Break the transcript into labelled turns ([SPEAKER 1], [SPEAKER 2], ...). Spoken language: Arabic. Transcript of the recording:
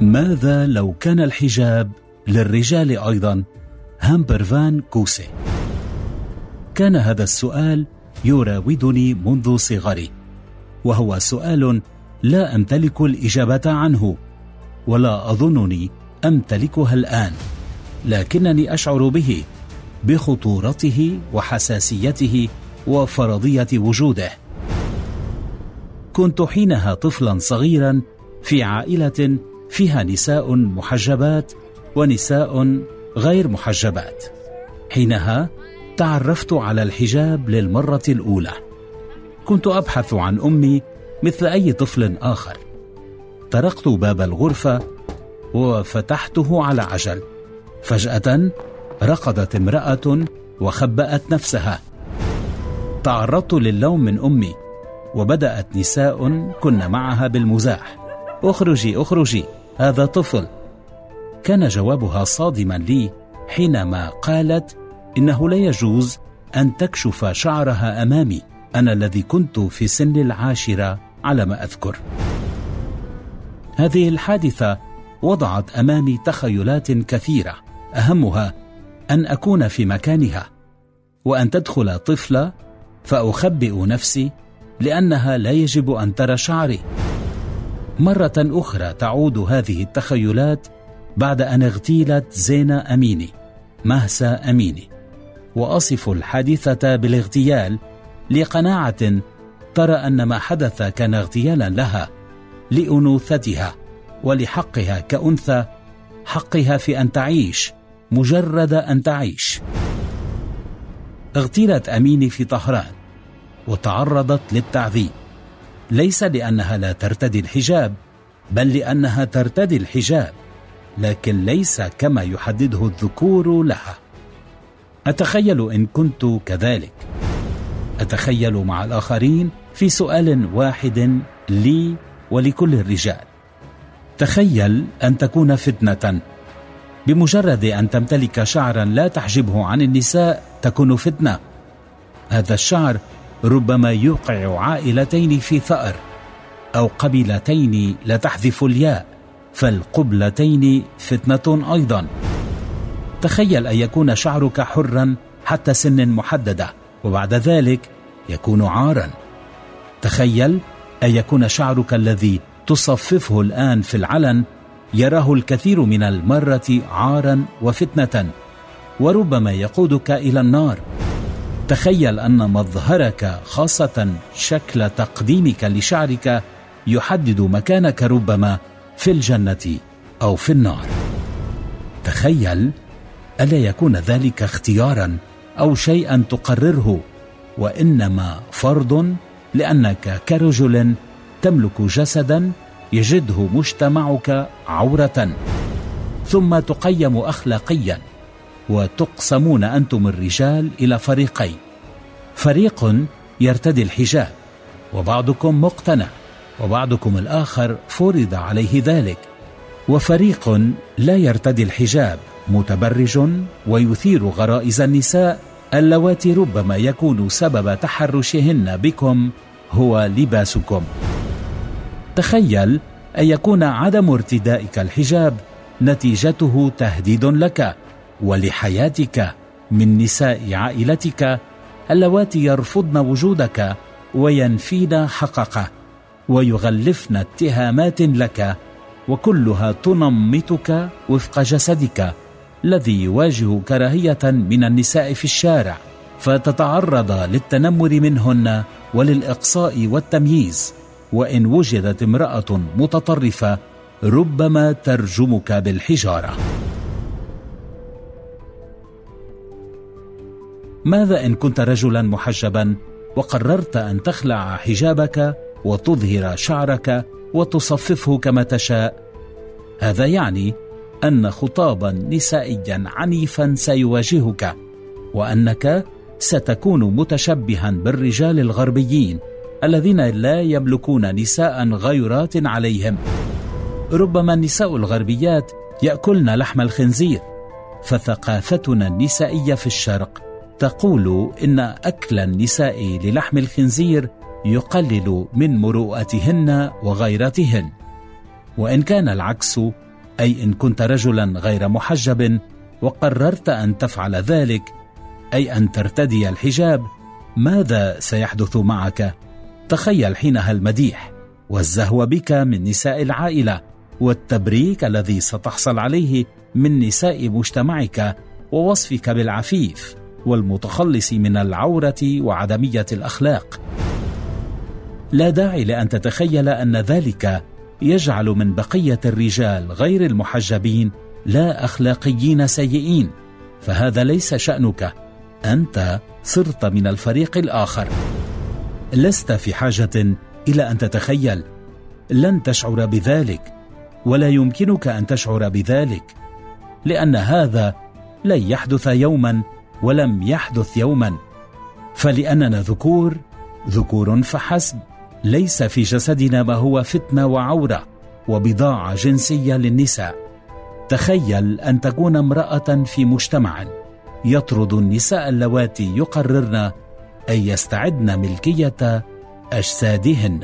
[SPEAKER 1] ماذا لو كان الحجاب للرجال أيضا؟ هامبرفان كوسي. كان هذا السؤال يراودني منذ صغري وهو سؤال لا أمتلك الإجابة عنه ولا أظنني أمتلكها الآن لكنني أشعر به بخطورته وحساسيته وفرضية وجوده. كنت حينها طفلا صغيرا في عائلة فيها نساء محجبات ونساء غير محجبات. حينها تعرفت على الحجاب للمرة الأولى. كنت أبحث عن أمي مثل أي طفل آخر. طرقت باب الغرفة وفتحته على عجل. فجأة رقدت امرأة وخبأت نفسها. تعرضت للوم من أمي وبدأت نساء كن معها بالمزاح. أخرجي أخرجي. هذا طفل. كان جوابها صادما لي حينما قالت إنه لا يجوز أن تكشف شعرها أمامي. أنا الذي كنت في سن العاشرة على ما أذكر. هذه الحادثة وضعت أمامي تخيلات كثيرة. أهمها أن أكون في مكانها وأن تدخل طفلة فأخبئ نفسي لأنها لا يجب أن ترى شعري. مرة أخرى تعود هذه التخيلات بعد أن اغتيلت زينة أميني مهسا أميني. وأصف الحادثة بالاغتيال لقناعة ترى أن ما حدث كان اغتيالا لها لأنوثتها ولحقها كأنثى حقها في أن تعيش مجرد أن تعيش. اغتيلت أميني في طهران وتعرضت للتعذيب. ليس لأنها لا ترتدي الحجاب بل لأنها ترتدي الحجاب لكن ليس كما يحدده الذكور لها. أتخيل إن كنت كذلك. أتخيل مع الآخرين في سؤال واحد لي ولكل الرجال. تخيل أن تكون فتنة. بمجرد أن تمتلك شعرا لا تحجبه عن النساء تكون فتنة. هذا الشعر ربما يوقع عائلتين في ثأر أو قبيلتين لا تحذف الياء فالقبلتين فتنة أيضا. تخيل أن يكون شعرك حرا حتى سن محددة وبعد ذلك يكون عارا. تخيل أن يكون شعرك الذي تصففه الآن في العلن يراه الكثير من المرة عارا وفتنة وربما يقودك إلى النار. تخيل أن مظهرك خاصة شكل تقديمك لشعرك يحدد مكانك ربما في الجنة أو في النار. تخيل ألا يكون ذلك اختيارا أو شيئا تقرره وإنما فرض لأنك كرجل تملك جسدا يجده مجتمعك عورة ثم تقيم اخلاقيا. وتقسمون أنتم الرجال إلى فريقين. فريق يرتدي الحجاب وبعضكم مقتنع وبعضكم الآخر فرض عليه ذلك. وفريق لا يرتدي الحجاب متبرج ويثير غرائز النساء اللواتي ربما يكون سبب تحرشهن بكم هو لباسكم. تخيل أن يكون عدم ارتدائك الحجاب نتيجته تهديد لك. ولحياتك من نساء عائلتك اللواتي يرفضن وجودك وينفين حقك ويغلفن اتهامات لك وكلها تنمطك وفق جسدك الذي يواجه كراهيه من النساء في الشارع. فتتعرض للتنمر منهن وللإقصاء والتمييز. وإن وجدت امرأة متطرفة ربما ترجمك بالحجارة. ماذا إن كنت رجلا محجبا وقررت أن تخلع حجابك وتظهر شعرك وتصففه كما تشاء؟ هذا يعني أن خطابا نسائيا عنيفا سيواجهك وأنك ستكون متشبها بالرجال الغربيين الذين لا يملكون نساء غيرات عليهم. ربما النساء الغربيات يأكلن لحم الخنزير فثقافتنا النسائية في الشرق تقول إن أكل النساء للحم الخنزير يقلل من مروءتهن وغيرتهن وإن كان العكس أي إن كنت رجلا غير محجب وقررت أن تفعل ذلك أي أن ترتدي الحجاب ماذا سيحدث معك؟ تخيل حينها المديح والزهو بك من نساء العائلة والتبريك الذي ستحصل عليه من نساء مجتمعك ووصفك بالعفيف. والمتخلص من العورة وعدمية الأخلاق. لا داعي لأن تتخيل أن ذلك يجعل من بقية الرجال غير المحجبين لا أخلاقيين سيئين فهذا ليس شأنك. أنت صرت من الفريق الآخر. لست في حاجة إلى أن تتخيل. لن تشعر بذلك ولا يمكنك أن تشعر بذلك لأن هذا لن يحدث يوما ولم يحدث يوما. فلأننا ذكور ذكور فحسب. ليس في جسدنا ما هو فتنة وعورة وبضاعة جنسية للنساء. تخيل أن تكون امرأة في مجتمع يطرد النساء اللواتي يقررن أن يستعدن ملكية أجسادهن.